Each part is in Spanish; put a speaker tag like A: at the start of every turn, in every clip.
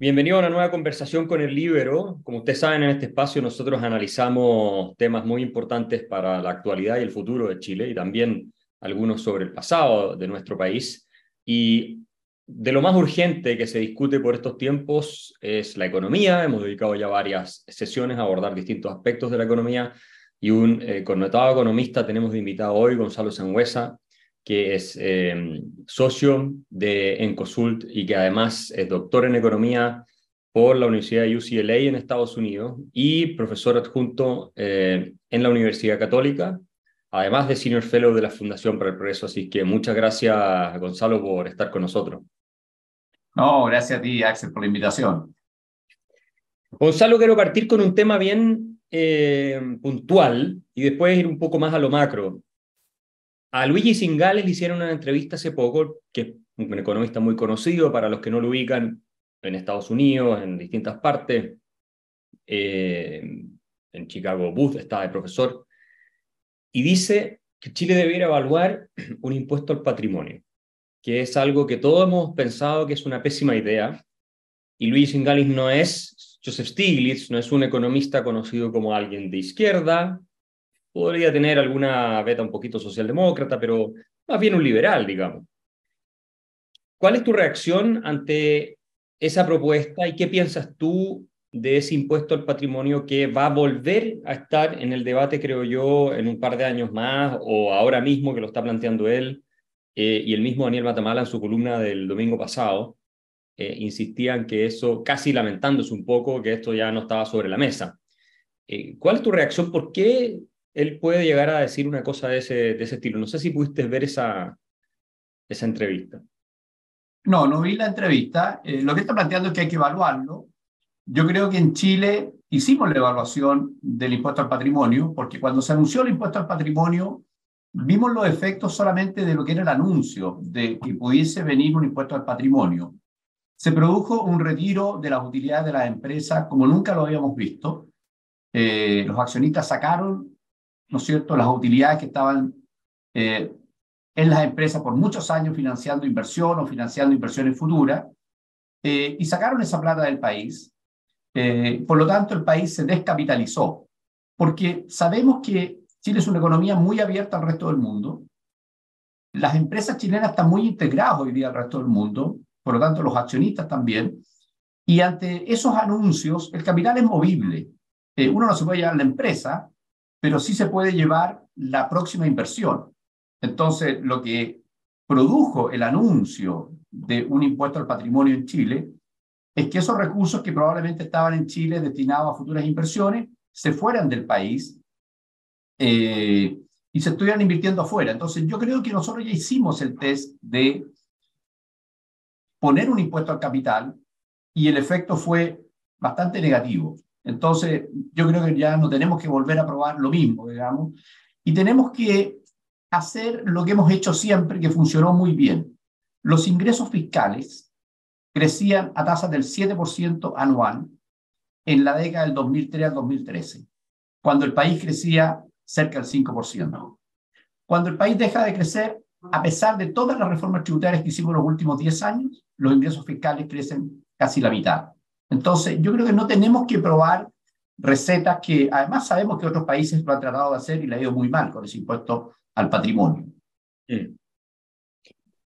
A: Bienvenido a una nueva conversación con el Libero. Como ustedes saben, en este espacio nosotros analizamos temas muy importantes para la actualidad y el futuro de Chile y también algunos sobre el pasado de nuestro país. Y de lo más urgente que se discute por estos tiempos es la economía. Hemos dedicado ya varias sesiones a abordar distintos aspectos de la economía y un eh, connotado economista tenemos de invitado hoy, Gonzalo Sangüesa, que es eh, socio de Encosult y que además es doctor en economía por la Universidad de UCLA en Estados Unidos y profesor adjunto eh, en la Universidad Católica, además de Senior Fellow de la Fundación para el Progreso. Así que muchas gracias, Gonzalo, por estar con nosotros.
B: No, gracias a ti, Axel, por la invitación.
A: Gonzalo, quiero partir con un tema bien eh, puntual y después ir un poco más a lo macro. A Luigi Singales le hicieron una entrevista hace poco, que es un economista muy conocido para los que no lo ubican en Estados Unidos, en distintas partes. Eh, en Chicago Booth está profesor. Y dice que Chile debiera evaluar un impuesto al patrimonio, que es algo que todos hemos pensado que es una pésima idea. Y Luigi Singales no es Joseph Stiglitz, no es un economista conocido como alguien de izquierda, podría tener alguna beta un poquito socialdemócrata, pero más bien un liberal, digamos. ¿Cuál es tu reacción ante esa propuesta y qué piensas tú de ese impuesto al patrimonio que va a volver a estar en el debate, creo yo, en un par de años más o ahora mismo que lo está planteando él eh, y el mismo Daniel Matamala en su columna del domingo pasado? Eh, insistían que eso, casi lamentándose un poco, que esto ya no estaba sobre la mesa. Eh, ¿Cuál es tu reacción? ¿Por qué él puede llegar a decir una cosa de ese, de ese estilo. No sé si pudiste ver esa, esa entrevista.
B: No, no vi la entrevista. Eh, lo que está planteando es que hay que evaluarlo. Yo creo que en Chile hicimos la evaluación del impuesto al patrimonio, porque cuando se anunció el impuesto al patrimonio, vimos los efectos solamente de lo que era el anuncio de que pudiese venir un impuesto al patrimonio. Se produjo un retiro de las utilidades de las empresas como nunca lo habíamos visto. Eh, los accionistas sacaron ¿no es cierto?, las utilidades que estaban eh, en las empresas por muchos años financiando inversión o financiando inversiones futuras, eh, y sacaron esa plata del país. Eh, por lo tanto, el país se descapitalizó, porque sabemos que Chile es una economía muy abierta al resto del mundo. Las empresas chilenas están muy integradas hoy día al resto del mundo, por lo tanto, los accionistas también. Y ante esos anuncios, el capital es movible. uno no se puede llevar la empresa, pero sí se puede llevar la próxima inversión. Entonces, lo que produjo el anuncio de un impuesto al patrimonio en Chile es que esos recursos que probablemente estaban en Chile destinados a futuras inversiones se fueran del país eh, y se estuvieran invirtiendo afuera. Entonces, yo creo que nosotros ya hicimos el test de poner un impuesto al capital y el efecto fue bastante negativo. Entonces, yo creo que ya no tenemos que volver a probar lo mismo, digamos, y tenemos que hacer lo que hemos hecho siempre, que funcionó muy bien. Los ingresos fiscales crecían a tasas del 7% anual en la década del 2003 al 2013, cuando el país crecía cerca del 5%. Cuando el país deja de crecer, a pesar de todas las reformas tributarias que hicimos en los últimos 10 años, los ingresos fiscales crecen casi la mitad. Entonces, yo creo que no tenemos que probar recetas que además sabemos que otros países lo han tratado de hacer y le ha ido muy mal con ese impuesto al patrimonio.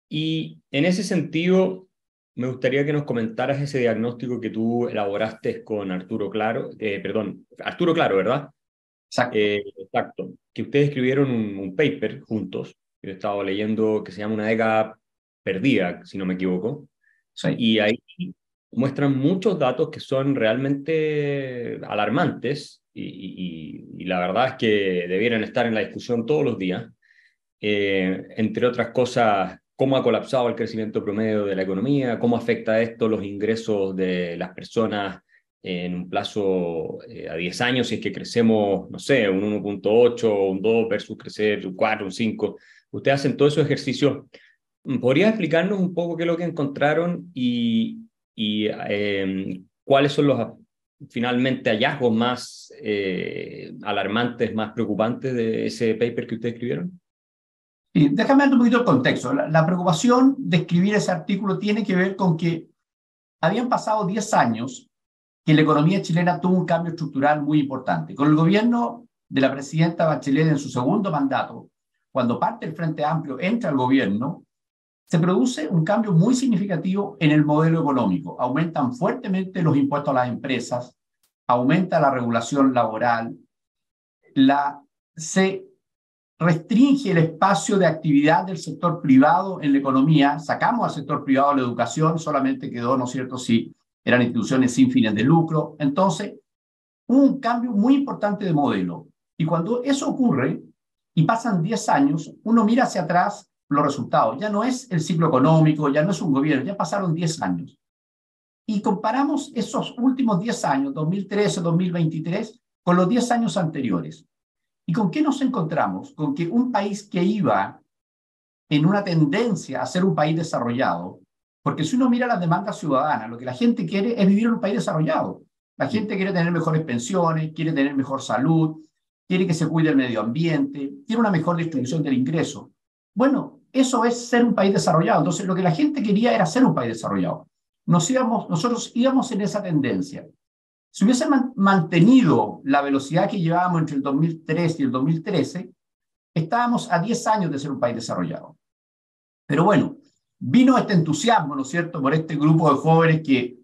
A: Y en ese sentido, me gustaría que nos comentaras ese diagnóstico que tú elaboraste con Arturo Claro, eh, perdón, Arturo Claro, ¿verdad?
B: Exacto.
A: Eh, exacto. Que ustedes escribieron un, paper juntos, yo he estado leyendo, que se llama Una década perdida, si no me equivoco. Sí. Y ahí muestran muchos datos que son realmente alarmantes y, la verdad es que debieran estar en la discusión todos los días. Eh, entre otras cosas, cómo ha colapsado el crecimiento promedio de la economía, cómo afecta esto los ingresos de las personas en un plazo eh, a 10 años, si es que crecemos, no sé, un 1.8 o un 2 versus crecer un 4, un 5. Ustedes hacen todos esos ejercicios. ¿Podrías explicarnos un poco qué es lo que encontraron y, y em, cuáles son los finalmente hallazgos más eh, alarmantes, más preocupantes de ese paper que ustedes escribieron?
B: Sí, déjame dar un poquito el contexto. La, preocupación de escribir ese artículo tiene que ver con que habían pasado 10 años que la economía chilena tuvo un cambio estructural muy importante. Con el gobierno de la presidenta Bachelet en su segundo mandato, cuando parte del Frente Amplio entra al gobierno, se produce un cambio muy significativo en el modelo económico. Aumentan fuertemente los impuestos a las empresas, aumenta la regulación laboral, la, se restringe el espacio de actividad del sector privado en la economía, sacamos al sector privado la educación, solamente quedó, ¿no es cierto?, si eran instituciones sin fines de lucro. Entonces, un cambio muy importante de modelo. Y cuando eso ocurre y pasan 10 años, uno mira hacia atrás los resultados. Ya no es el ciclo económico, ya no es un gobierno, ya pasaron 10 años. Y comparamos esos últimos 10 años, 2013, 2023, con los 10 años anteriores. ¿Y con qué nos encontramos? Con que un país que iba en una tendencia a ser un país desarrollado, porque si uno mira las demandas ciudadanas, lo que la gente quiere es vivir en un país desarrollado. La gente quiere tener mejores pensiones, quiere tener mejor salud, quiere que se cuide el medio ambiente, quiere una mejor distribución del ingreso. Bueno, eso es ser un país desarrollado. Entonces, lo que la gente quería era ser un país desarrollado. Nos íbamos, nosotros íbamos en esa tendencia. Si hubiese mantenido la velocidad que llevábamos entre el 2003 y el 2013, estábamos a 10 años de ser un país desarrollado. Pero bueno, vino este entusiasmo, ¿no es cierto?, por este grupo de jóvenes que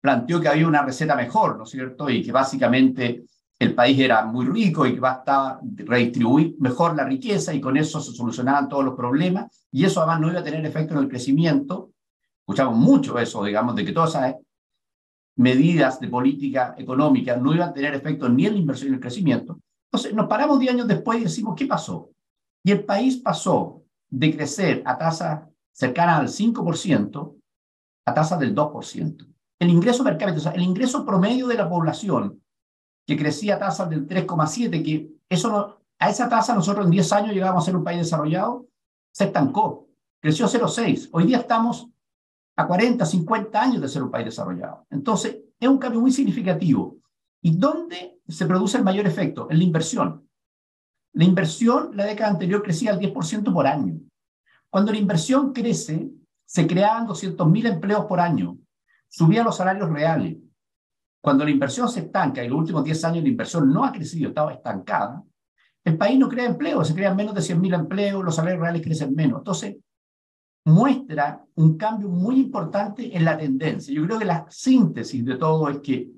B: planteó que había una receta mejor, ¿no es cierto?, y que básicamente el país era muy rico y que bastaba redistribuir mejor la riqueza y con eso se solucionaban todos los problemas y eso además no iba a tener efecto en el crecimiento. Escuchamos mucho eso, digamos, de que todas esas medidas de política económica no iban a tener efecto ni en la inversión ni en el crecimiento. Entonces, nos paramos 10 años después y decimos, ¿qué pasó? Y el país pasó de crecer a tasa cercana al 5% a tasa del 2%. El ingreso per cápita, el ingreso promedio de la población, que crecía a tasas del 3,7, que eso a esa tasa nosotros en 10 años llegamos a ser un país desarrollado, se estancó, creció 0,6. Hoy día estamos a 40, 50 años de ser un país desarrollado. Entonces, es un cambio muy significativo. ¿Y dónde se produce el mayor efecto? En la inversión. La inversión, la década anterior, crecía al 10% por año. Cuando la inversión crece, se creaban 200.000 empleos por año, subían los salarios reales. Cuando la inversión se estanca, y en los últimos 10 años la inversión no ha crecido, estaba estancada, el país no crea empleo, se crean menos de 100.000 empleos, los salarios reales crecen menos. Entonces, muestra un cambio muy importante en la tendencia. Yo creo que la síntesis de todo es que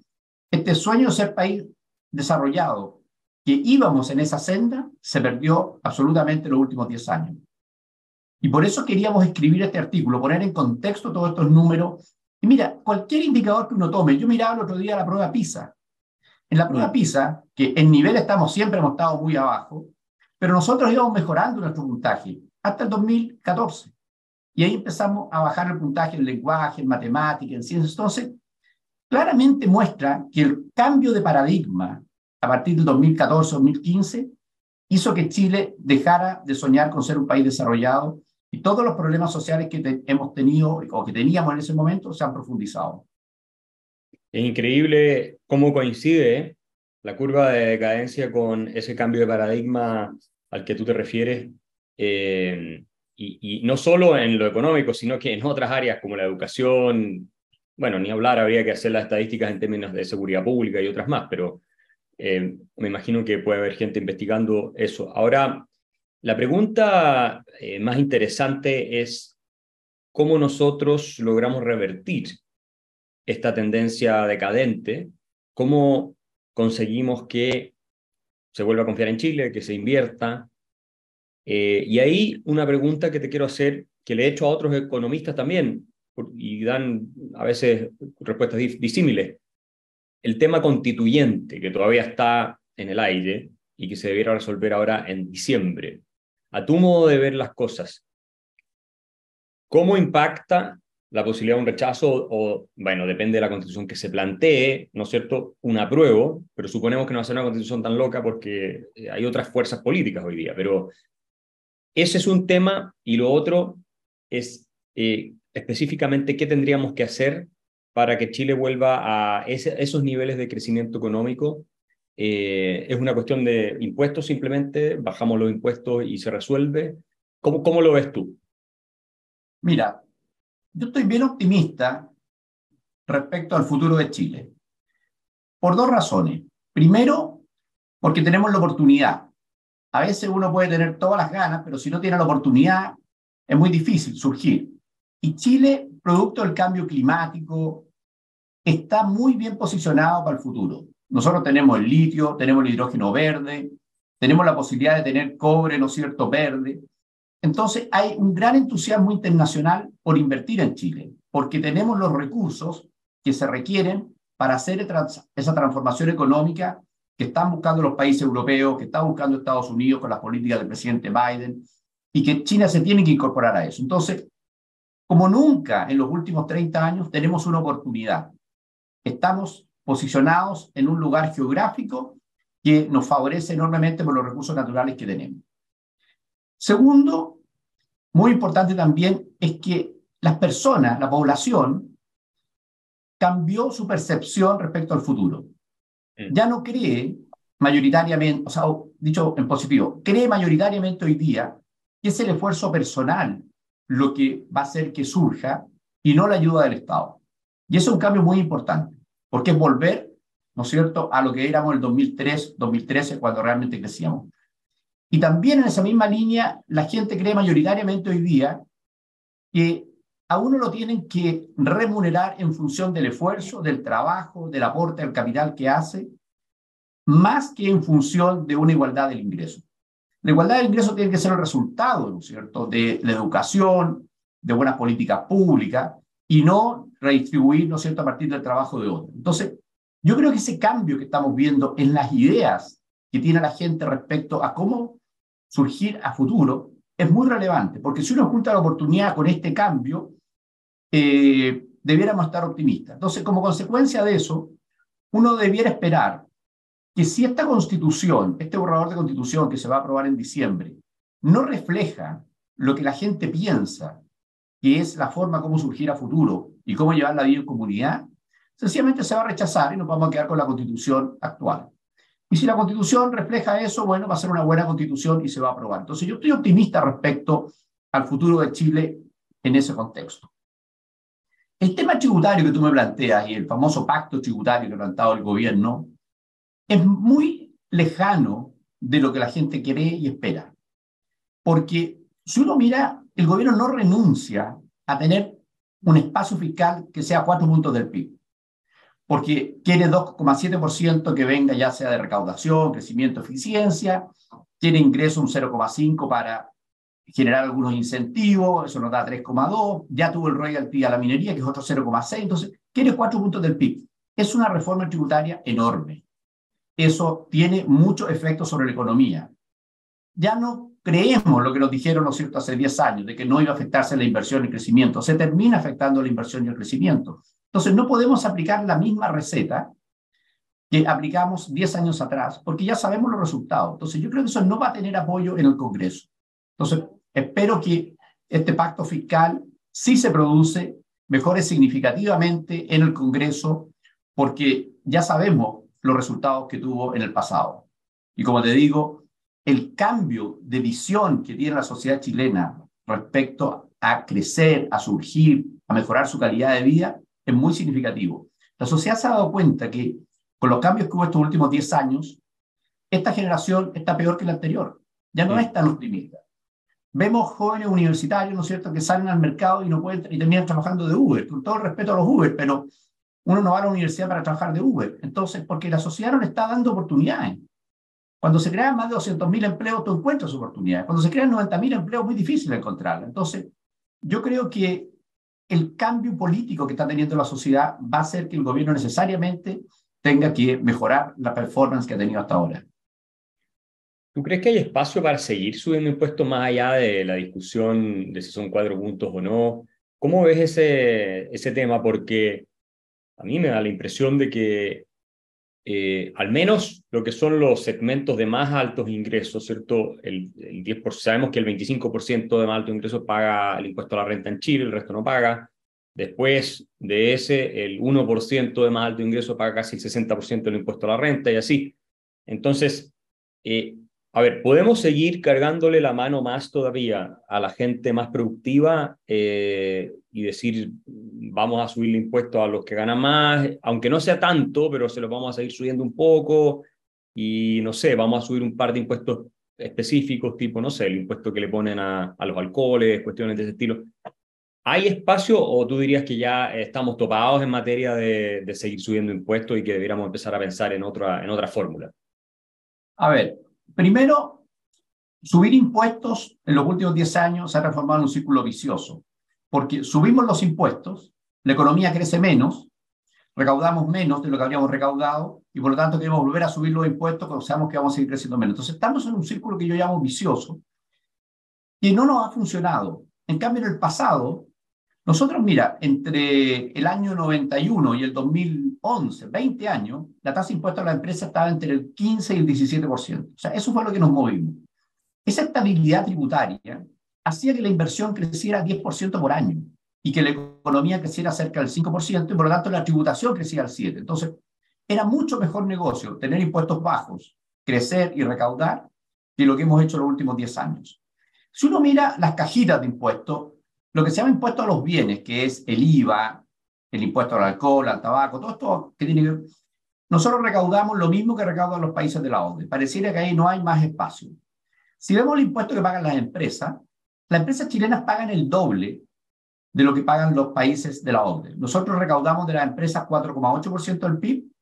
B: este sueño de ser país desarrollado, que íbamos en esa senda, se perdió absolutamente en los últimos 10 años. Y por eso queríamos escribir este artículo, poner en contexto todos estos números. Y mira, cualquier indicador que uno tome, yo miraba el otro día la prueba PISA. En la prueba mm. PISA, que en nivel estamos siempre hemos estado muy abajo, pero nosotros íbamos mejorando nuestro puntaje hasta el 2014. Y ahí empezamos a bajar el puntaje en lenguaje, en matemática, en ciencias. Entonces, claramente muestra que el cambio de paradigma a partir del 2014-2015 hizo que Chile dejara de soñar con ser un país desarrollado y todos los problemas sociales que hemos tenido o que teníamos en ese momento se han profundizado.
A: Es increíble cómo coincide la curva de decadencia con ese cambio de paradigma al que tú te refieres. Eh, y, no solo en lo económico, sino que en otras áreas como la educación, bueno, ni hablar, habría que hacer las estadísticas en términos de seguridad pública y otras más, pero eh, me imagino que puede haber gente investigando eso. Ahora, la pregunta eh, más interesante es cómo nosotros logramos revertir esta tendencia decadente, cómo conseguimos que se vuelva a confiar en Chile, que se invierta, eh, y ahí una pregunta que te quiero hacer, que le he hecho a otros economistas también, y dan a veces respuestas disímiles. El tema constituyente, que todavía está en el aire y que se debiera resolver ahora en diciembre. A tu modo de ver las cosas, ¿cómo impacta la posibilidad de un rechazo o, bueno, depende de la constitución que se plantee, ¿no es cierto?, un apruebo, pero suponemos que no va a ser una constitución tan loca porque hay otras fuerzas políticas hoy día, pero ese es un tema y lo otro es eh, específicamente qué tendríamos que hacer para que Chile vuelva a esos niveles de crecimiento económico. Eh, es una cuestión de impuestos simplemente, bajamos los impuestos y se resuelve. ¿Cómo, cómo lo ves tú?
B: Mira, yo estoy bien optimista respecto al futuro de Chile. Por dos razones. Primero, porque tenemos la oportunidad. A veces uno puede tener todas las ganas, pero si no tiene la oportunidad, es muy difícil surgir. Y Chile, producto del cambio climático, está muy bien posicionado para el futuro. Nosotros tenemos el litio, tenemos el hidrógeno verde, tenemos la posibilidad de tener cobre, ¿no es cierto?, verde. Entonces hay un gran entusiasmo internacional por invertir en Chile, porque tenemos los recursos que se requieren para hacer esa transformación económica que están buscando los países europeos, que está buscando Estados Unidos con las políticas del presidente Biden, y que China se tiene que incorporar a eso. Entonces, como nunca en los últimos 30 años, tenemos una oportunidad. Estamos posicionados en un lugar geográfico que nos favorece enormemente por los recursos naturales que tenemos. Segundo, muy importante también, es que las personas, la población, cambió su percepción respecto al futuro. Ya no cree mayoritariamente, o sea, dicho en positivo, cree mayoritariamente hoy día que es el esfuerzo personal lo que va a hacer que surja y no la ayuda del Estado. Y eso es un cambio muy importante, porque es volver, ¿no es cierto?, a lo que éramos el 2003, 2013, cuando realmente crecíamos. Y también en esa misma línea, la gente cree mayoritariamente hoy día que a uno lo tienen que remunerar en función del esfuerzo, del trabajo, del aporte al capital que hace, más que en función de una igualdad del ingreso. La igualdad del ingreso tiene que ser el resultado, ¿no es cierto?, de la educación, de buenas políticas públicas y no redistribuir, ¿no es cierto?, a partir del trabajo de otros. Entonces, yo creo que ese cambio que estamos viendo en las ideas que tiene la gente respecto a cómo surgir a futuro es muy relevante, porque si uno junta la oportunidad con este cambio, eh, debiéramos estar optimistas. Entonces, como consecuencia de eso, uno debiera esperar que si esta constitución, este borrador de constitución que se va a aprobar en diciembre, no refleja lo que la gente piensa que es la forma como surgir a futuro y cómo llevar la vida en comunidad, sencillamente se va a rechazar y nos vamos a quedar con la constitución actual. Y si la constitución refleja eso, bueno, va a ser una buena constitución y se va a aprobar. Entonces yo estoy optimista respecto al futuro de Chile en ese contexto. El tema tributario que tú me planteas y el famoso pacto tributario que ha plantado el gobierno es muy lejano de lo que la gente quiere y espera. Porque si uno mira, el gobierno no renuncia a tener un espacio fiscal que sea cuatro puntos del PIB, porque quiere 2,7% que venga ya sea de recaudación, crecimiento, eficiencia, tiene ingreso un 0,5% para generar algunos incentivos, eso nos da 3,2%, ya tuvo el royalty a la minería, que es otro 0,6%, entonces quiere cuatro puntos del PIB. Es una reforma tributaria enorme eso tiene mucho efecto sobre la economía. Ya no creemos lo que nos dijeron, ¿no es cierto?, hace 10 años, de que no iba a afectarse la inversión y el crecimiento. Se termina afectando la inversión y el crecimiento. Entonces, no podemos aplicar la misma receta que aplicamos 10 años atrás, porque ya sabemos los resultados. Entonces, yo creo que eso no va a tener apoyo en el Congreso. Entonces, espero que este pacto fiscal sí se produce, mejore significativamente en el Congreso, porque ya sabemos los resultados que tuvo en el pasado. Y como te digo, el cambio de visión que tiene la sociedad chilena respecto a crecer, a surgir, a mejorar su calidad de vida, es muy significativo. La sociedad se ha dado cuenta que con los cambios que hubo estos últimos 10 años, esta generación está peor que la anterior. Ya no es tan optimista. Vemos jóvenes universitarios, ¿no es cierto?, que salen al mercado y no pueden y terminan trabajando de Uber, con todo el respeto a los Uber, pero uno no va a la universidad para trabajar de Uber. Entonces, porque la sociedad no le está dando oportunidades. Cuando se crean más de 200.000 empleos, tú encuentras oportunidades. Cuando se crean 90.000 empleos, muy difícil encontrarla. Entonces, yo creo que el cambio político que está teniendo la sociedad va a hacer que el gobierno necesariamente tenga que mejorar la performance que ha tenido hasta ahora.
A: ¿Tú crees que hay espacio para seguir subiendo impuestos más allá de la discusión de si son cuatro puntos o no? ¿Cómo ves ese, ese tema? Porque a mí me da la impresión de que eh, al menos lo que son los segmentos de más altos ingresos, ¿cierto? El, el 10%, sabemos que el 25% de más altos ingresos paga el impuesto a la renta en Chile, el resto no paga. Después de ese, el 1% de más alto ingreso paga casi el 60% del impuesto a la renta y así. Entonces, eh, A ver, ¿podemos seguir cargándole la mano más todavía a la gente más productiva eh, y decir, vamos a subir el impuesto a los que ganan más, aunque no sea tanto, pero se lo vamos a seguir subiendo un poco y no sé, vamos a subir un par de impuestos específicos, tipo, no sé, el impuesto que le ponen a, a los alcoholes, cuestiones de ese estilo. ¿Hay espacio o tú dirías que ya estamos topados en materia de, de seguir subiendo impuestos y que debiéramos empezar a pensar en otra, en otra fórmula?
B: A ver, primero, subir impuestos en los últimos 10 años se ha transformado en un círculo vicioso, porque subimos los impuestos, la economía crece menos, recaudamos menos de lo que habríamos recaudado y por lo tanto queremos volver a subir los impuestos cuando sabemos que vamos a seguir creciendo menos. Entonces estamos en un círculo que yo llamo vicioso y no nos ha funcionado. En cambio, en el pasado, nosotros, mira, entre el año 91 y el 2011, 20 años, la tasa de a la empresa estaba entre el 15 y el 17%. O sea, eso fue lo que nos movimos. Esa estabilidad tributaria hacía que la inversión creciera 10% por año y que la economía creciera cerca del 5% y por lo tanto la tributación crecía al 7%. Entonces, era mucho mejor negocio tener impuestos bajos, crecer y recaudar que lo que hemos hecho los últimos 10 años. Si uno mira las cajitas de impuestos, lo que se llama impuesto a los bienes, que es el IVA, el impuesto al alcohol, al tabaco, todo esto que tiene que ver, nosotros recaudamos lo mismo que recaudan los países de la OCDE. Pareciera que ahí no hay más espacio. Si vemos el impuesto que pagan las empresas, las empresas chilenas pagan el doble de lo que pagan los países de la OCDE. Nosotros recaudamos de las empresas 4,8% del PIB,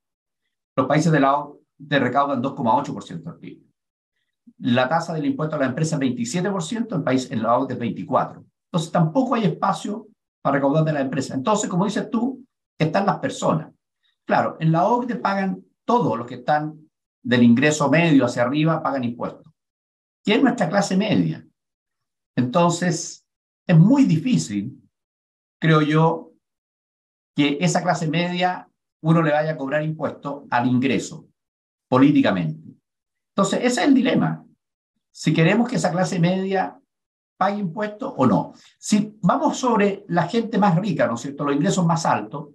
B: los países de la OCDE recaudan 2,8% del PIB. La tasa del impuesto a la empresa es 27%, el país en la OCDE es 24%. Entonces tampoco hay espacio para recaudar de la empresa. Entonces, como dices tú, están las personas. Claro, en la OCDE pagan todos los que están del ingreso medio hacia arriba, pagan impuestos. ¿Quién es nuestra clase media? Entonces, es muy difícil, creo yo, que esa clase media uno le vaya a cobrar impuestos al ingreso, políticamente. Entonces, ese es el dilema. Si queremos que esa clase media pague impuestos o no. Si vamos sobre la gente más rica, ¿no es cierto?, los ingresos más altos,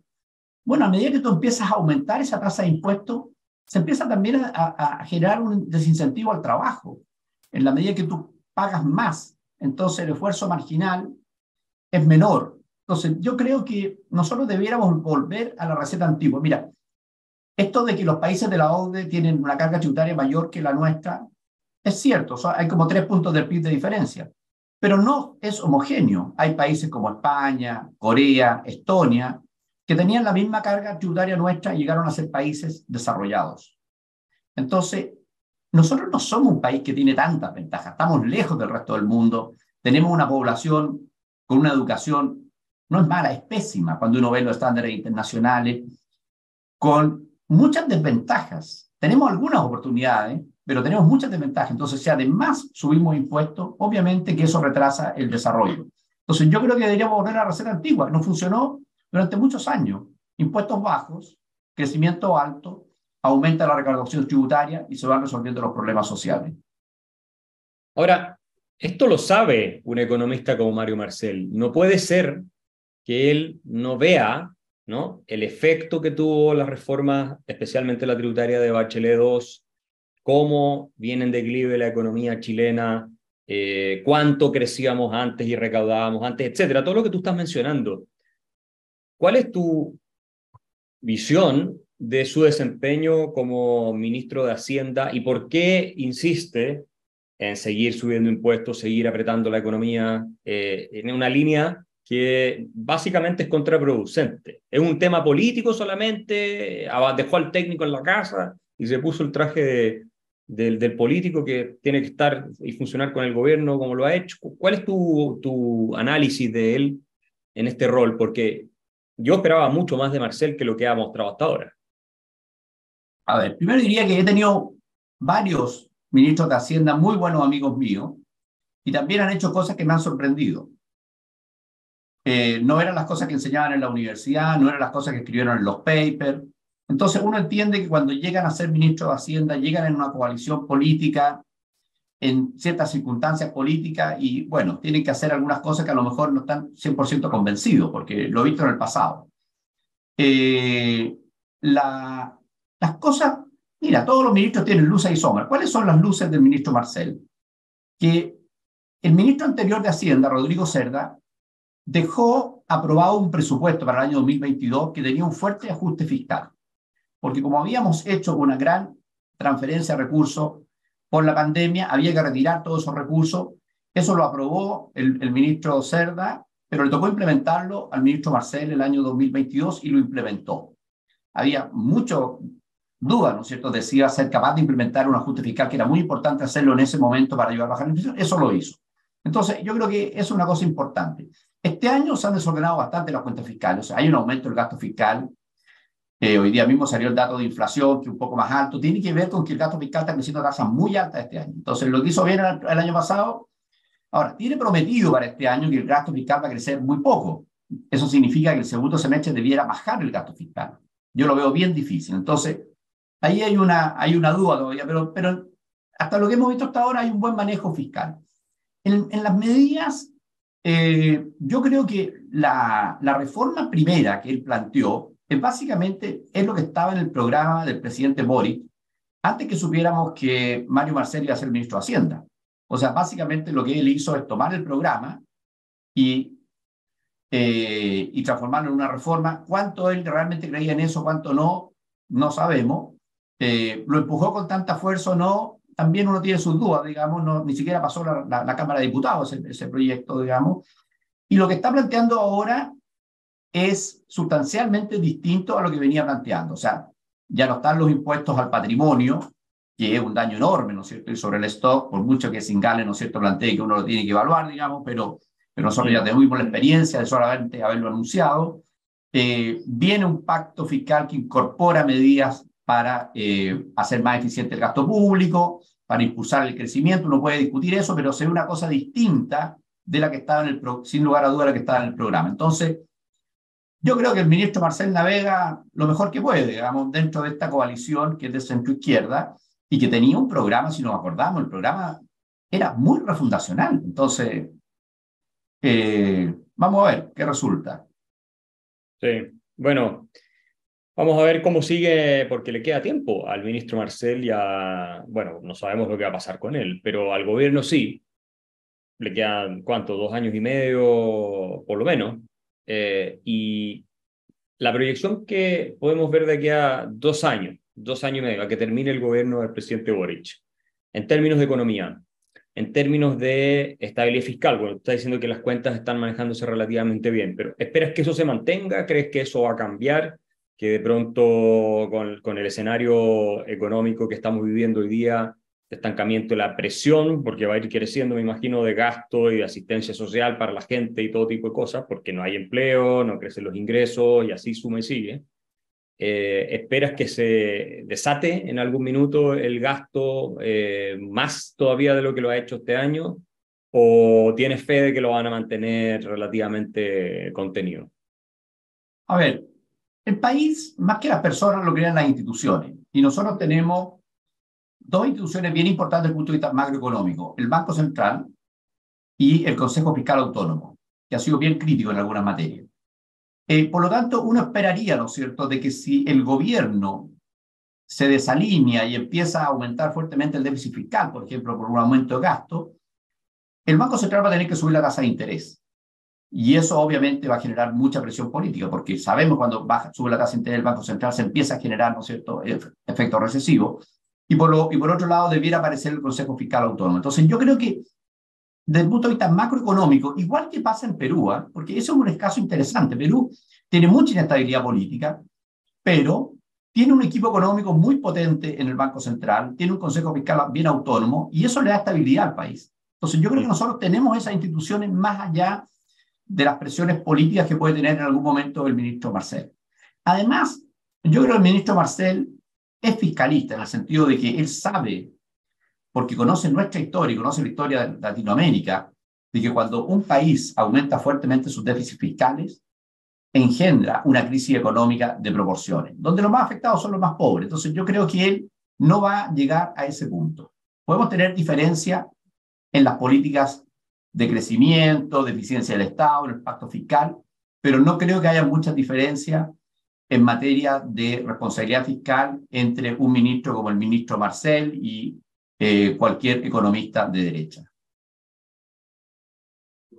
B: bueno, a medida que tú empiezas a aumentar esa tasa de impuestos, se empieza también a, a, generar un desincentivo al trabajo. En la medida que tú pagas más, entonces el esfuerzo marginal es menor. Entonces, yo creo que nosotros debiéramos volver a la receta antigua. Mira, esto de que los países de la OCDE tienen una carga tributaria mayor que la nuestra, es cierto, hay como tres puntos del PIB de diferencia pero no es homogéneo. Hay países como España, Corea, Estonia, que tenían la misma carga tributaria nuestra y llegaron a ser países desarrollados. Entonces, nosotros no somos un país que tiene tantas ventajas, estamos lejos del resto del mundo, tenemos una población con una educación, no es mala, es pésima cuando uno ve los estándares internacionales, con muchas desventajas. Tenemos algunas oportunidades, pero tenemos muchas desventajas. Entonces, si además subimos impuestos, obviamente que eso retrasa el desarrollo. Entonces, yo creo que deberíamos volver a la receta antigua. No funcionó durante muchos años. Impuestos bajos, crecimiento alto, aumenta la recaudación tributaria y se van resolviendo los problemas sociales.
A: Ahora, esto lo sabe un economista como Mario Marcel. No puede ser que él no vea ¿no? el efecto que tuvo la reforma, especialmente la tributaria de Bachelet II, cómo viene en declive la economía chilena, eh, cuánto crecíamos antes y recaudábamos antes, etcétera, todo lo que tú estás mencionando. ¿Cuál es tu visión de su desempeño como ministro de Hacienda y por qué insiste en seguir subiendo impuestos, seguir apretando la economía eh, en una línea que básicamente es contraproducente? ¿Es un tema político solamente? ¿Dejó al técnico en la casa y se puso el traje de, del, político que tiene que estar y funcionar con el gobierno como lo ha hecho. ¿Cuál es tu, tu análisis de él en este rol? Porque yo esperaba mucho más de Marcel que lo que ha mostrado hasta ahora.
B: A ver, primero diría que he tenido varios ministros de Hacienda muy buenos amigos míos y también han hecho cosas que me han sorprendido. Eh, no eran las cosas que enseñaban en la universidad, no eran las cosas que escribieron en los papers, entonces uno entiende que cuando llegan a ser ministros de Hacienda, llegan en una coalición política, en ciertas circunstancias políticas y bueno, tienen que hacer algunas cosas que a lo mejor no están 100% convencidos, porque lo he visto en el pasado. Eh, la, las cosas Mira, todos los ministros tienen luces y sombras. ¿Cuáles son las luces del ministro Marcel? Que el ministro anterior de Hacienda, Rodrigo Cerda, dejó aprobado un presupuesto para el año 2022 que tenía un fuerte ajuste fiscal. Porque como habíamos hecho una gran transferencia de recursos por la pandemia, había que retirar todos esos recursos. Eso lo aprobó el, el ministro Cerda, pero le tocó implementarlo al ministro Marcel el año 2022 y lo implementó. Había mucho duda, ¿no es cierto?, de si iba a ser capaz de implementar un ajuste fiscal, que era muy importante hacerlo en ese momento para ayudar a bajar la inflación. Eso lo hizo. Entonces, yo creo que es una cosa importante. Este año se han desordenado bastante las cuentas fiscales. O sea, hay un aumento del gasto fiscal. Eh, hoy día mismo salió el dato de inflación, que un poco más alto. Tiene que ver con que el gasto fiscal está creciendo a tasas muy altas este año. Entonces, lo que hizo bien el, el año pasado, ahora, tiene prometido para este año que el gasto fiscal va a crecer muy poco. Eso significa que el segundo semestre debiera bajar el gasto fiscal. Yo lo veo bien difícil. Entonces, ahí hay una, hay una duda todavía, pero, pero hasta lo que hemos visto hasta ahora hay un buen manejo fiscal. En, en las medidas, eh, yo creo que la, la reforma primera que él planteó es básicamente es lo que estaba en el programa del presidente Boric antes que supiéramos que Mario Marcel iba a ser ministro de Hacienda. O sea, básicamente lo que él hizo es tomar el programa y, eh, y transformarlo en una reforma. ¿Cuánto él realmente creía en eso, cuánto no? No sabemos. Eh, ¿Lo empujó con tanta fuerza o no? también uno tiene sus dudas, digamos, no, ni siquiera pasó la, la, Cámara de Diputados ese, ese, proyecto, digamos. Y lo que está planteando ahora es sustancialmente distinto a lo que venía planteando. O sea, ya no están los impuestos al patrimonio, que es un daño enorme, ¿no es cierto? Y sobre el stock, por mucho que Singale, ¿no es cierto?, plantee que uno lo tiene que evaluar, digamos, pero, pero nosotros ya tenemos la experiencia de solamente haberlo anunciado. Eh, viene un pacto fiscal que incorpora medidas para eh, hacer más eficiente el gasto público, para impulsar el crecimiento. Uno puede discutir eso, pero se ve una cosa distinta de la que estaba en el, sin lugar a duda, la que estaba en el programa. Entonces, yo creo que el ministro Marcel navega lo mejor que puede, digamos, dentro de esta coalición que es de centro izquierda y que tenía un programa, si nos acordamos, el programa era muy refundacional. Entonces, eh, vamos a ver qué resulta.
A: Sí, bueno, Vamos a ver cómo sigue, porque le queda tiempo al ministro Marcel y a, bueno, no sabemos lo que va a pasar con él, pero al gobierno sí. Le quedan, ¿cuánto? Dos años y medio, por lo menos. Eh, y la proyección que podemos ver de aquí a dos años, dos años y medio, a que termine el gobierno del presidente Boric, en términos de economía, en términos de estabilidad fiscal, bueno, está diciendo que las cuentas están manejándose relativamente bien, pero ¿esperas que eso se mantenga? ¿Crees que eso va a cambiar? que de pronto con, con, el escenario económico que estamos viviendo hoy día, estancamiento de la presión, porque va a ir creciendo, me imagino, de gasto y de asistencia social para la gente y todo tipo de cosas, porque no hay empleo, no crecen los ingresos y así suma y sigue. Eh, ¿Esperas que se desate en algún minuto el gasto eh, más todavía de lo que lo ha hecho este año? ¿O tienes fe de que lo van a mantener relativamente contenido?
B: A ver, el país, más que las personas, lo crean las instituciones. Y nosotros tenemos dos instituciones bien importantes desde el punto de vista macroeconómico, el Banco Central y el Consejo Fiscal Autónomo, que ha sido bien crítico en algunas materias. Eh, por lo tanto, uno esperaría, ¿no es cierto?, de que si el gobierno se desalinea y empieza a aumentar fuertemente el déficit fiscal, por ejemplo, por un aumento de gasto, el Banco Central va a tener que subir la tasa de interés. Y eso obviamente va a generar mucha presión política, porque sabemos cuando baja, sube la tasa de interés del Banco Central se empieza a generar, ¿no es cierto?, efecto recesivo. Y por, lo, y por otro lado, debiera aparecer el Consejo Fiscal Autónomo. Entonces, yo creo que desde el punto de vista macroeconómico, igual que pasa en Perú, ¿eh? porque eso es un caso interesante. Perú tiene mucha inestabilidad política, pero tiene un equipo económico muy potente en el Banco Central, tiene un Consejo Fiscal bien autónomo, y eso le da estabilidad al país. Entonces, yo creo que nosotros tenemos esas instituciones más allá de las presiones políticas que puede tener en algún momento el ministro Marcel. Además, yo creo que el ministro Marcel es fiscalista en el sentido de que él sabe, porque conoce nuestra historia y conoce la historia de Latinoamérica, de que cuando un país aumenta fuertemente sus déficits fiscales, engendra una crisis económica de proporciones, donde los más afectados son los más pobres. Entonces yo creo que él no va a llegar a ese punto. Podemos tener diferencia en las políticas de crecimiento, de eficiencia del Estado, en el pacto fiscal, pero no creo que haya mucha diferencia en materia de responsabilidad fiscal entre un ministro como el ministro Marcel y eh, cualquier economista de derecha.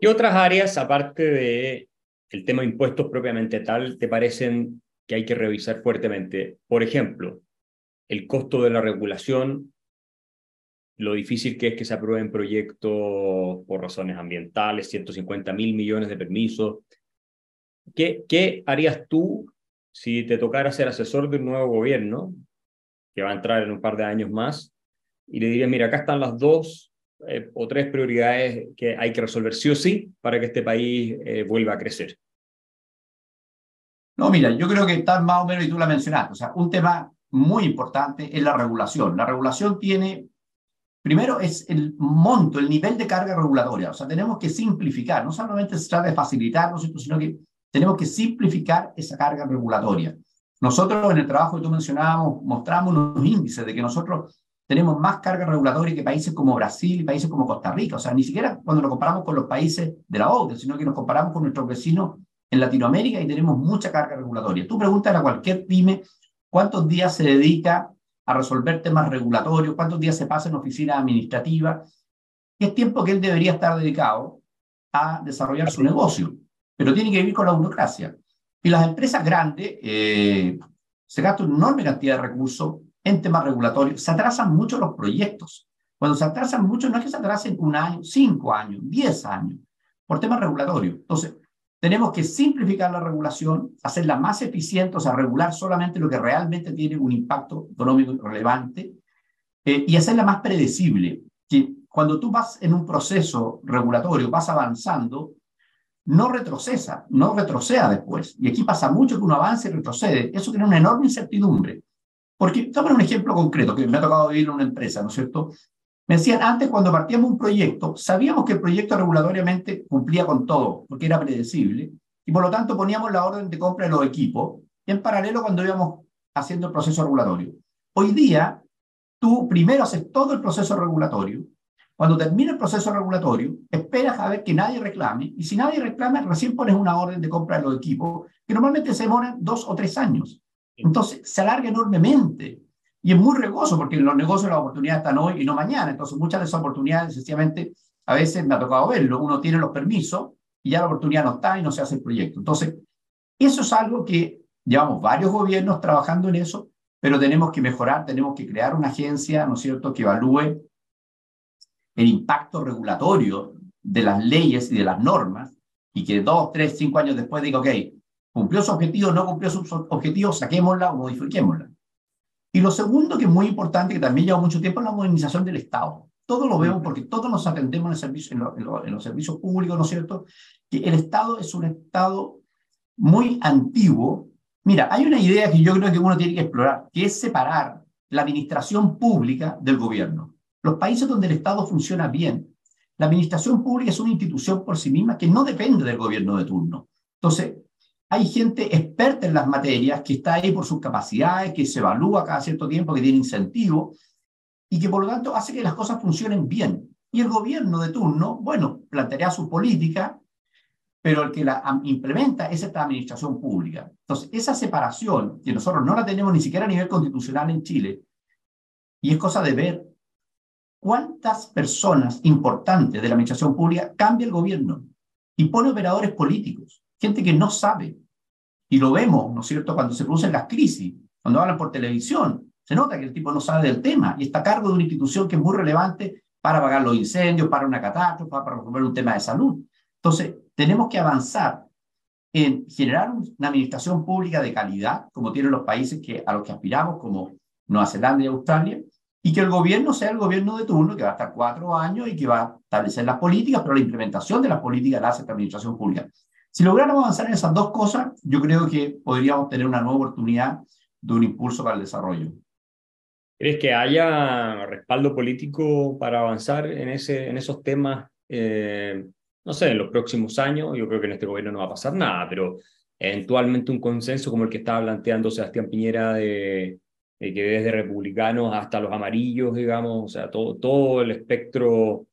A: ¿Qué otras áreas, aparte de el tema de impuestos propiamente tal, te parecen que hay que revisar fuertemente? Por ejemplo, el costo de la regulación, lo difícil que es que se aprueben proyectos por razones ambientales, 150 mil millones de permisos. ¿Qué, ¿Qué harías tú si te tocara ser asesor de un nuevo gobierno, que va a entrar en un par de años más, y le dirías, mira, acá están las dos eh, o tres prioridades que hay que resolver sí o sí para que este país eh, vuelva a crecer?
B: No, mira, yo creo que está más o menos, y tú la mencionaste, o sea, un tema muy importante es la regulación. La regulación tiene, primero es el monto, el nivel de carga regulatoria, o sea, tenemos que simplificar, no solamente se trata de facilitarnos, sino que tenemos que simplificar esa carga regulatoria. Nosotros en el trabajo que tú mencionábamos mostramos unos índices de que nosotros tenemos más carga regulatoria que países como Brasil y países como Costa Rica. O sea, ni siquiera cuando nos comparamos con los países de la OCDE, sino que nos comparamos con nuestros vecinos en Latinoamérica y tenemos mucha carga regulatoria. Tú preguntas a cualquier pyme cuántos días se dedica a resolver temas regulatorios, cuántos días se pasa en oficina administrativa, qué es tiempo que él debería estar dedicado a desarrollar su negocio, pero tiene que vivir con la burocracia. Y las empresas grandes eh, se gastan una enorme cantidad de recursos en temas regulatorios, se atrasan mucho los proyectos. Cuando se atrasan mucho, no es que se atrasen un año, cinco años, diez años, por temas regulatorios. Entonces, tenemos que simplificar la regulación, hacerla más eficiente, o sea, regular solamente lo que realmente tiene un impacto económico relevante eh, y hacerla más predecible. Que cuando tú vas en un proceso regulatorio, vas avanzando, no retrocesa, no retroceda después. Y aquí pasa mucho que uno avanza y retrocede. Eso tiene una enorme incertidumbre. Porque, tomen un ejemplo concreto que me ha tocado vivir en una empresa, ¿no es cierto? Me decían, antes cuando partíamos un proyecto, sabíamos que el proyecto regulatoriamente cumplía con todo, porque era predecible, y por lo tanto poníamos la orden de compra de los equipos en paralelo cuando íbamos haciendo el proceso regulatorio. Hoy día, tú primero haces todo el proceso regulatorio, cuando termina el proceso regulatorio, esperas a ver que nadie reclame, y si nadie reclama, recién pones una orden de compra de los equipos, que normalmente se demoran dos o tres años. Entonces, se alarga enormemente. Y es muy riesgoso porque en los negocios las oportunidades están hoy y no mañana. Entonces, muchas de esas oportunidades, sencillamente, a veces me ha tocado verlo. Uno tiene los permisos y ya la oportunidad no está y no se hace el proyecto. Entonces, eso es algo que llevamos varios gobiernos trabajando en eso, pero tenemos que mejorar, tenemos que crear una agencia, ¿no es cierto?, que evalúe el impacto regulatorio de las leyes y de las normas y que dos, tres, cinco años después diga, ok, cumplió su objetivo, no cumplió su objetivo, saquémosla o modifiquémosla. Y lo segundo, que es muy importante, que también lleva mucho tiempo, es la modernización del Estado. Todo lo vemos porque todos nos atendemos en, el servicio, en, los servicios públicos, ¿no es cierto? Que el Estado es un Estado muy antiguo. Mira, hay una idea que yo creo que uno tiene que explorar, que es separar la administración pública del gobierno. Los países donde el Estado funciona bien, la administración pública es una institución por sí misma que no depende del gobierno de turno. Entonces, hay gente experta en las materias que está ahí por sus capacidades, que se evalúa cada cierto tiempo, que tiene incentivo y que por lo tanto hace que las cosas funcionen bien. Y el gobierno de turno, bueno, planteará su política, pero el que la implementa es esta administración pública. Entonces, esa separación, que nosotros no la tenemos ni siquiera a nivel constitucional en Chile, y es cosa de ver cuántas personas importantes de la administración pública cambia el gobierno y pone operadores políticos gente que no sabe. Y lo vemos, ¿no es cierto?, cuando se producen las crisis, cuando hablan por televisión, se nota que el tipo no sabe del tema y está a cargo de una institución que es muy relevante para pagar los incendios, para una catástrofe, para resolver un tema de salud. Entonces, tenemos que avanzar en generar una administración pública de calidad, como tienen los países que, a los que aspiramos, como Nueva Zelanda y Australia, y que el gobierno sea el gobierno de turno, que va a estar cuatro años y que va a establecer las políticas, pero la implementación de las políticas la hace esta administración pública. Si lográramos avanzar en esas dos cosas, yo creo que podríamos tener una nueva oportunidad de un impulso para el desarrollo.
A: ¿Crees que haya respaldo político para avanzar en, ese, en esos temas, eh, no sé, en los próximos años? Yo creo que en este gobierno no va a pasar nada, pero eventualmente un consenso como el que estaba planteando Sebastián Piñera de, de que desde republicanos hasta los amarillos, digamos, o sea, todo, todo el espectro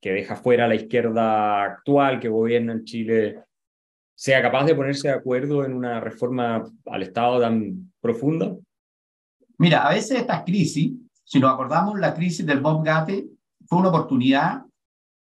A: que deja fuera la izquierda actual que gobierna en Chile sea capaz de ponerse de acuerdo en una reforma al Estado tan profunda?
B: Mira, a veces estas crisis, si nos acordamos, la crisis del Bob Gate fue una oportunidad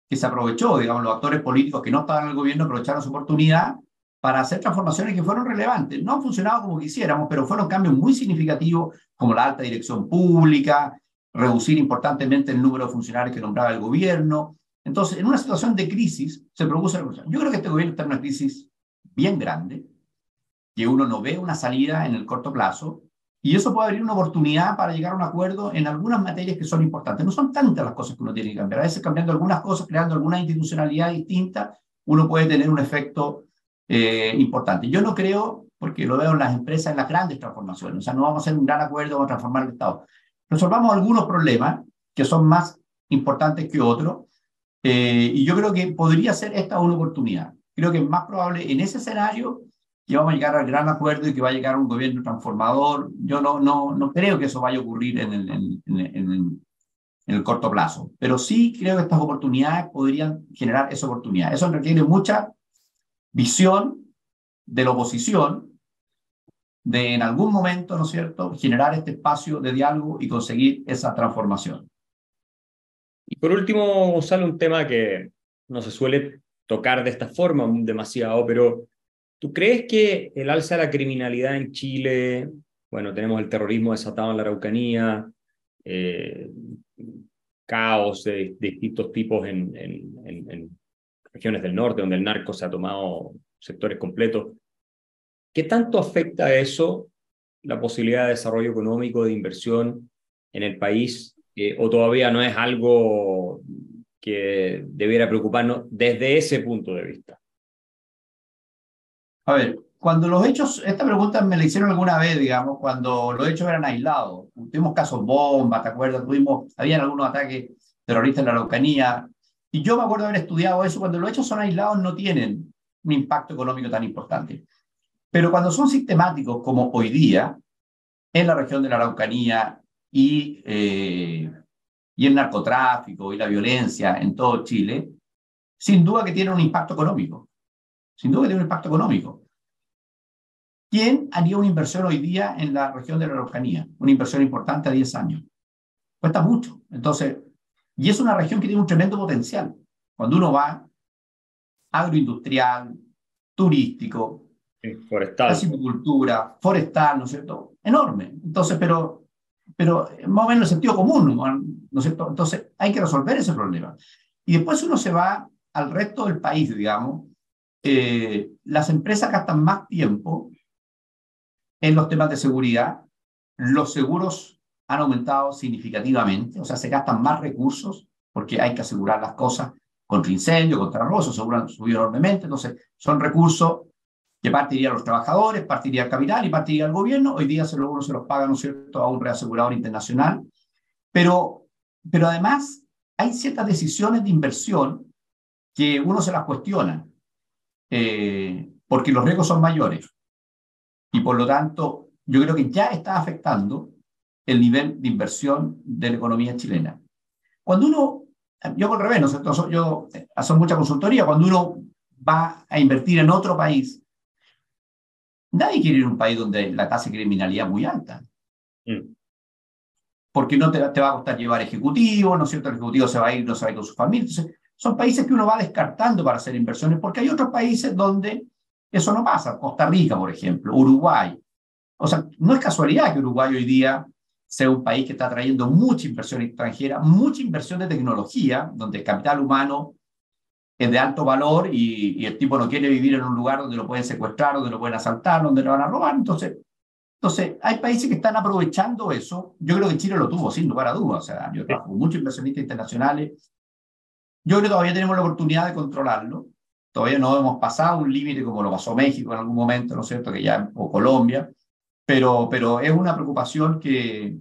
B: que se aprovechó, digamos, los actores políticos que no estaban en el gobierno aprovecharon su oportunidad para hacer transformaciones que fueron relevantes. No han funcionado como quisiéramos, pero fueron cambios muy significativos, como la alta dirección pública, reducir importantemente el número de funcionarios que nombraba el gobierno. Entonces, en una situación de crisis, se produce la Yo creo que este gobierno está en una crisis bien grande, que uno no ve una salida en el corto plazo, y eso puede abrir una oportunidad para llegar a un acuerdo en algunas materias que son importantes. No son tantas las cosas que uno tiene que cambiar. A veces cambiando algunas cosas, creando alguna institucionalidad distinta, uno puede tener un efecto eh, importante. Yo no creo, porque lo veo en las empresas, en las grandes transformaciones. O sea, no vamos a hacer un gran acuerdo, vamos a transformar el Estado. Resolvamos algunos problemas que son más importantes que otros. Eh, y yo creo que podría ser esta una oportunidad. Creo que es más probable en ese escenario que vamos a llegar al gran acuerdo y que va a llegar un gobierno transformador. Yo no, no, no creo que eso vaya a ocurrir en el, en, el corto plazo, pero sí creo que estas oportunidades podrían generar esa oportunidad. Eso requiere mucha visión de la oposición de en algún momento, ¿no es cierto?, generar este espacio de diálogo y conseguir esa transformación.
A: Y por último, Gonzalo, un tema que no se suele tocar de esta forma demasiado, pero ¿Tú crees que el alza de la criminalidad en Chile, bueno, tenemos el terrorismo desatado en la Araucanía, eh, caos de, distintos tipos en, en, regiones del norte, donde el narco se ha tomado sectores completos, ¿qué tanto afecta eso la posibilidad de desarrollo económico, de inversión en el país, eh, o todavía no es algo que debiera preocuparnos desde ese punto de vista?
B: A ver, cuando los hechos, esta pregunta me la hicieron alguna vez, digamos, cuando los hechos eran aislados. Tuvimos casos bombas, ¿te acuerdas? Tuvimos, habían algunos ataques terroristas en la Araucanía. Y yo me acuerdo haber estudiado eso. Cuando los hechos son aislados no tienen un impacto económico tan importante. Pero cuando son sistemáticos, como hoy día, en la región de la Araucanía y, eh, y el narcotráfico y la violencia en todo Chile, sin duda que tienen un impacto económico. Sin duda tiene un impacto económico. ¿Quién haría una inversión hoy día en la región de la Araucanía? Una inversión importante a 10 años. Cuesta mucho. Entonces, y es una región que tiene un tremendo potencial. Cuando uno va, agroindustrial, turístico,
A: forestal.
B: cultura, forestal, ¿no es cierto? Enorme. Entonces, pero, pero más o menos el sentido común, ¿no es cierto? Entonces, hay que resolver ese problema. Y después uno se va al resto del país, digamos, eh, las empresas gastan más tiempo en los temas de seguridad, los seguros han aumentado significativamente, o sea, se gastan más recursos porque hay que asegurar las cosas contra incendio, contra robo, seguro han subido enormemente, entonces son recursos que partirían los trabajadores, partiría el capital y partiría el gobierno, hoy día se lo, uno se los paga, ¿no es cierto?, a un reasegurador internacional, pero, pero además hay ciertas decisiones de inversión que uno se las cuestiona. Eh, porque los riesgos son mayores. Y por lo tanto, yo creo que ya está afectando el nivel de inversión de la economía chilena. Cuando uno, yo por revés, ¿no? yo hago mucha consultoría, cuando uno va a invertir en otro país, nadie quiere ir a un país donde la tasa de criminalidad es muy alta. Mm. Porque no te, te, va a costar llevar ejecutivo, ¿no es cierto? El ejecutivo se va a ir, no se va a ir con su familia. Entonces, son países que uno va descartando para hacer inversiones, porque hay otros países donde eso no pasa. Costa Rica, por ejemplo, Uruguay. O sea, no es casualidad que Uruguay hoy día sea un país que está trayendo mucha inversión extranjera, mucha inversión de tecnología, donde el capital humano es de alto valor y, el tipo no quiere vivir en un lugar donde lo pueden secuestrar, donde lo pueden asaltar, donde lo van a robar. Entonces, entonces, hay países que están aprovechando eso. Yo creo que Chile lo tuvo, sin lugar a dudas. O sea, yo trabajo con muchos inversionistas internacionales yo creo que todavía tenemos la oportunidad de controlarlo. Todavía no hemos pasado un límite como lo pasó México en algún momento, ¿no es cierto? Que ya, o Colombia. Pero, pero es una preocupación que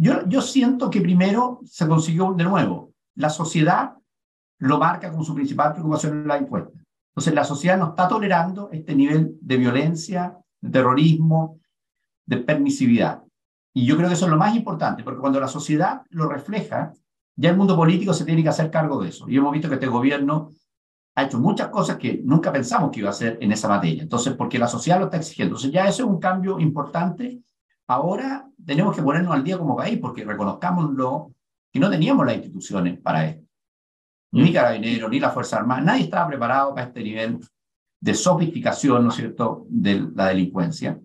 B: yo, yo siento que primero se consiguió de nuevo. La sociedad lo marca como su principal preocupación en la encuesta. Entonces, la sociedad no está tolerando este nivel de violencia, de terrorismo, de permisividad. Y yo creo que eso es lo más importante, porque cuando la sociedad lo refleja, ya el mundo político se tiene que hacer cargo de eso. Y hemos visto que este gobierno ha hecho muchas cosas que nunca pensamos que iba a hacer en esa materia. Entonces, porque la sociedad lo está exigiendo. Entonces, ya eso es un cambio importante. Ahora tenemos que ponernos al día como país, porque reconozcámoslo, que no teníamos las instituciones para esto. Ni Carabineros, ni la Fuerza Armada, nadie estaba preparado para este nivel de sofisticación, ¿no es cierto?, de la delincuencia.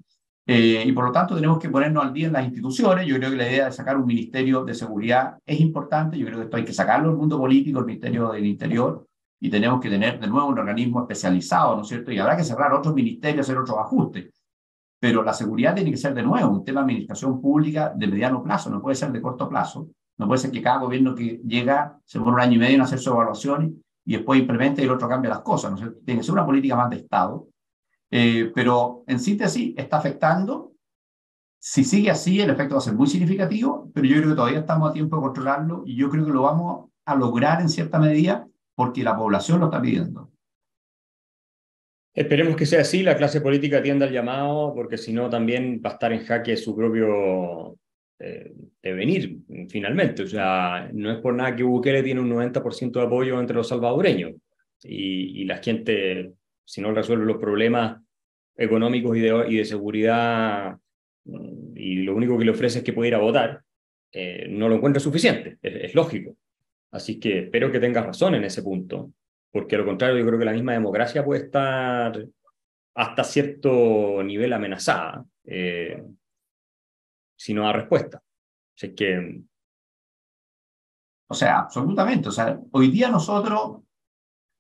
B: Eh, y por lo tanto tenemos que ponernos al día en las instituciones. Yo creo que la idea de sacar un ministerio de seguridad es importante. Yo creo que esto hay que sacarlo del mundo político, el ministerio del interior, y tenemos que tener de nuevo un organismo especializado, ¿no es cierto? Y habrá que cerrar otros ministerios, hacer otros ajustes. Pero la seguridad tiene que ser de nuevo un tema de administración pública de mediano plazo, no puede ser de corto plazo. No puede ser que cada gobierno que llega se pone un año y medio en hacer su evaluación y después implementa y el otro cambia las cosas. ¿no? Tiene que ser una política más de Estado. Eh, pero en síntesis, está afectando. Si sigue así, el efecto va a ser muy significativo, pero yo creo que todavía estamos a tiempo de controlarlo y yo creo que lo vamos a lograr en cierta medida porque la población lo está pidiendo.
A: Esperemos que sea así, la clase política atienda al llamado, porque si no también va a estar en jaque su propio eh, devenir, finalmente. O sea, no es por nada que Bukele tiene un 90% de apoyo entre los salvadoreños y, la gente, si no resuelve los problemas económicos y de, y de seguridad mm, y lo único que le ofrece es que pueda ir a votar, eh, no lo encuentra suficiente, es, lógico. Así que espero que tengas razón en ese punto, porque a lo contrario yo creo que la misma democracia puede estar hasta cierto nivel amenazada. Eh, si no da respuesta.
B: O sea, absolutamente. O sea, hoy día nosotros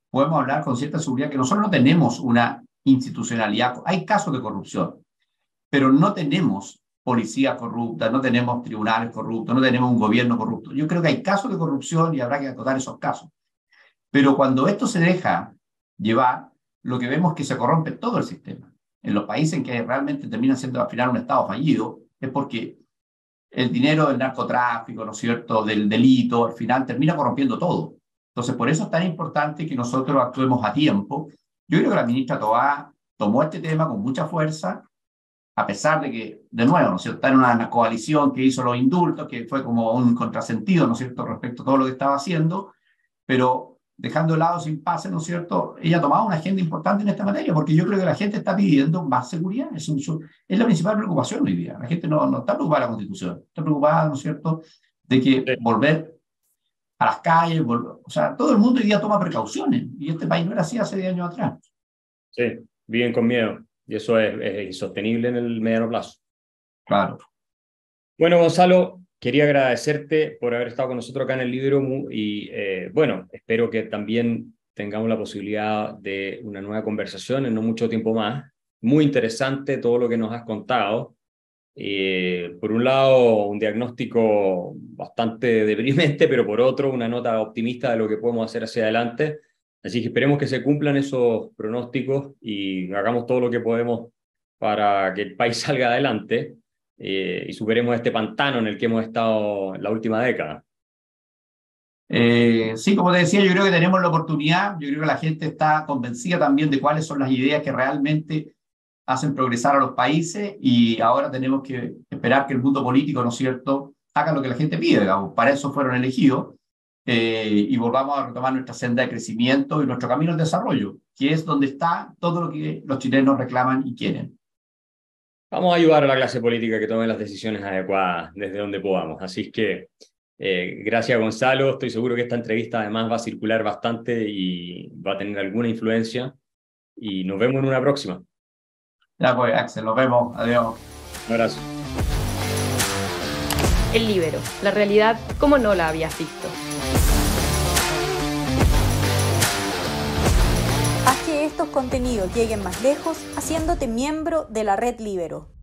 B: podemos hablar con cierta seguridad que nosotros no tenemos una institucionalidad. Hay casos de corrupción, pero no tenemos policía corrupta, no tenemos tribunales corruptos, no tenemos un gobierno corrupto. Yo creo que hay casos de corrupción y habrá que acotar esos casos. Pero cuando esto se deja llevar, lo que vemos es que se corrompe todo el sistema. En los países en que realmente termina siendo al final un Estado fallido, es porque el dinero del narcotráfico, ¿no es cierto?, del delito, al final termina corrompiendo todo. Entonces, por eso es tan importante que nosotros actuemos a tiempo. Yo creo que la ministra Toá tomó este tema con mucha fuerza, a pesar de que, de nuevo, ¿no es cierto?, está en una coalición que hizo los indultos, que fue como un contrasentido, ¿no es cierto?, respecto a todo lo que estaba haciendo, pero dejando de lado sin pase, ¿no es cierto? Ella ha tomado una agenda importante en esta materia, porque yo creo que la gente está pidiendo más seguridad. Es, es la principal preocupación hoy día. La gente no, no está preocupada de la Constitución, está preocupada, ¿no es cierto?, de que volver a las calles, o sea, todo el mundo hoy día toma precauciones, y este país no era así hace 10 años atrás.
A: Sí, viven con miedo, y eso es, es insostenible en el mediano plazo.
B: Claro.
A: Bueno, Gonzalo, Quería agradecerte por haber estado con nosotros acá en el libro y eh, bueno, espero que también tengamos la posibilidad de una nueva conversación en no mucho tiempo más. Muy interesante todo lo que nos has contado. Eh, por un lado, un diagnóstico bastante deprimente, pero por otro, una nota optimista de lo que podemos hacer hacia adelante. Así que esperemos que se cumplan esos pronósticos y hagamos todo lo que podemos para que el país salga adelante. Eh, y superemos este pantano en el que hemos estado la última década.
B: Eh, sí, como te decía, yo creo que tenemos la oportunidad, yo creo que la gente está convencida también de cuáles son las ideas que realmente hacen progresar a los países y ahora tenemos que esperar que el mundo político, ¿no es cierto?, haga lo que la gente pide, digamos. para eso fueron elegidos eh, y volvamos a retomar nuestra senda de crecimiento y nuestro camino al desarrollo, que es donde está todo lo que los chilenos reclaman y quieren.
A: Vamos a ayudar a la clase política que tome las decisiones adecuadas desde donde podamos. Así que eh, gracias Gonzalo, estoy seguro que esta entrevista además va a circular bastante y va a tener alguna influencia. Y nos vemos en una próxima.
B: Ya pues, Axel, nos vemos. Adiós.
A: Un abrazo.
C: El libero, la realidad como no la habías visto. Estos contenidos lleguen más lejos haciéndote miembro de la red Libero.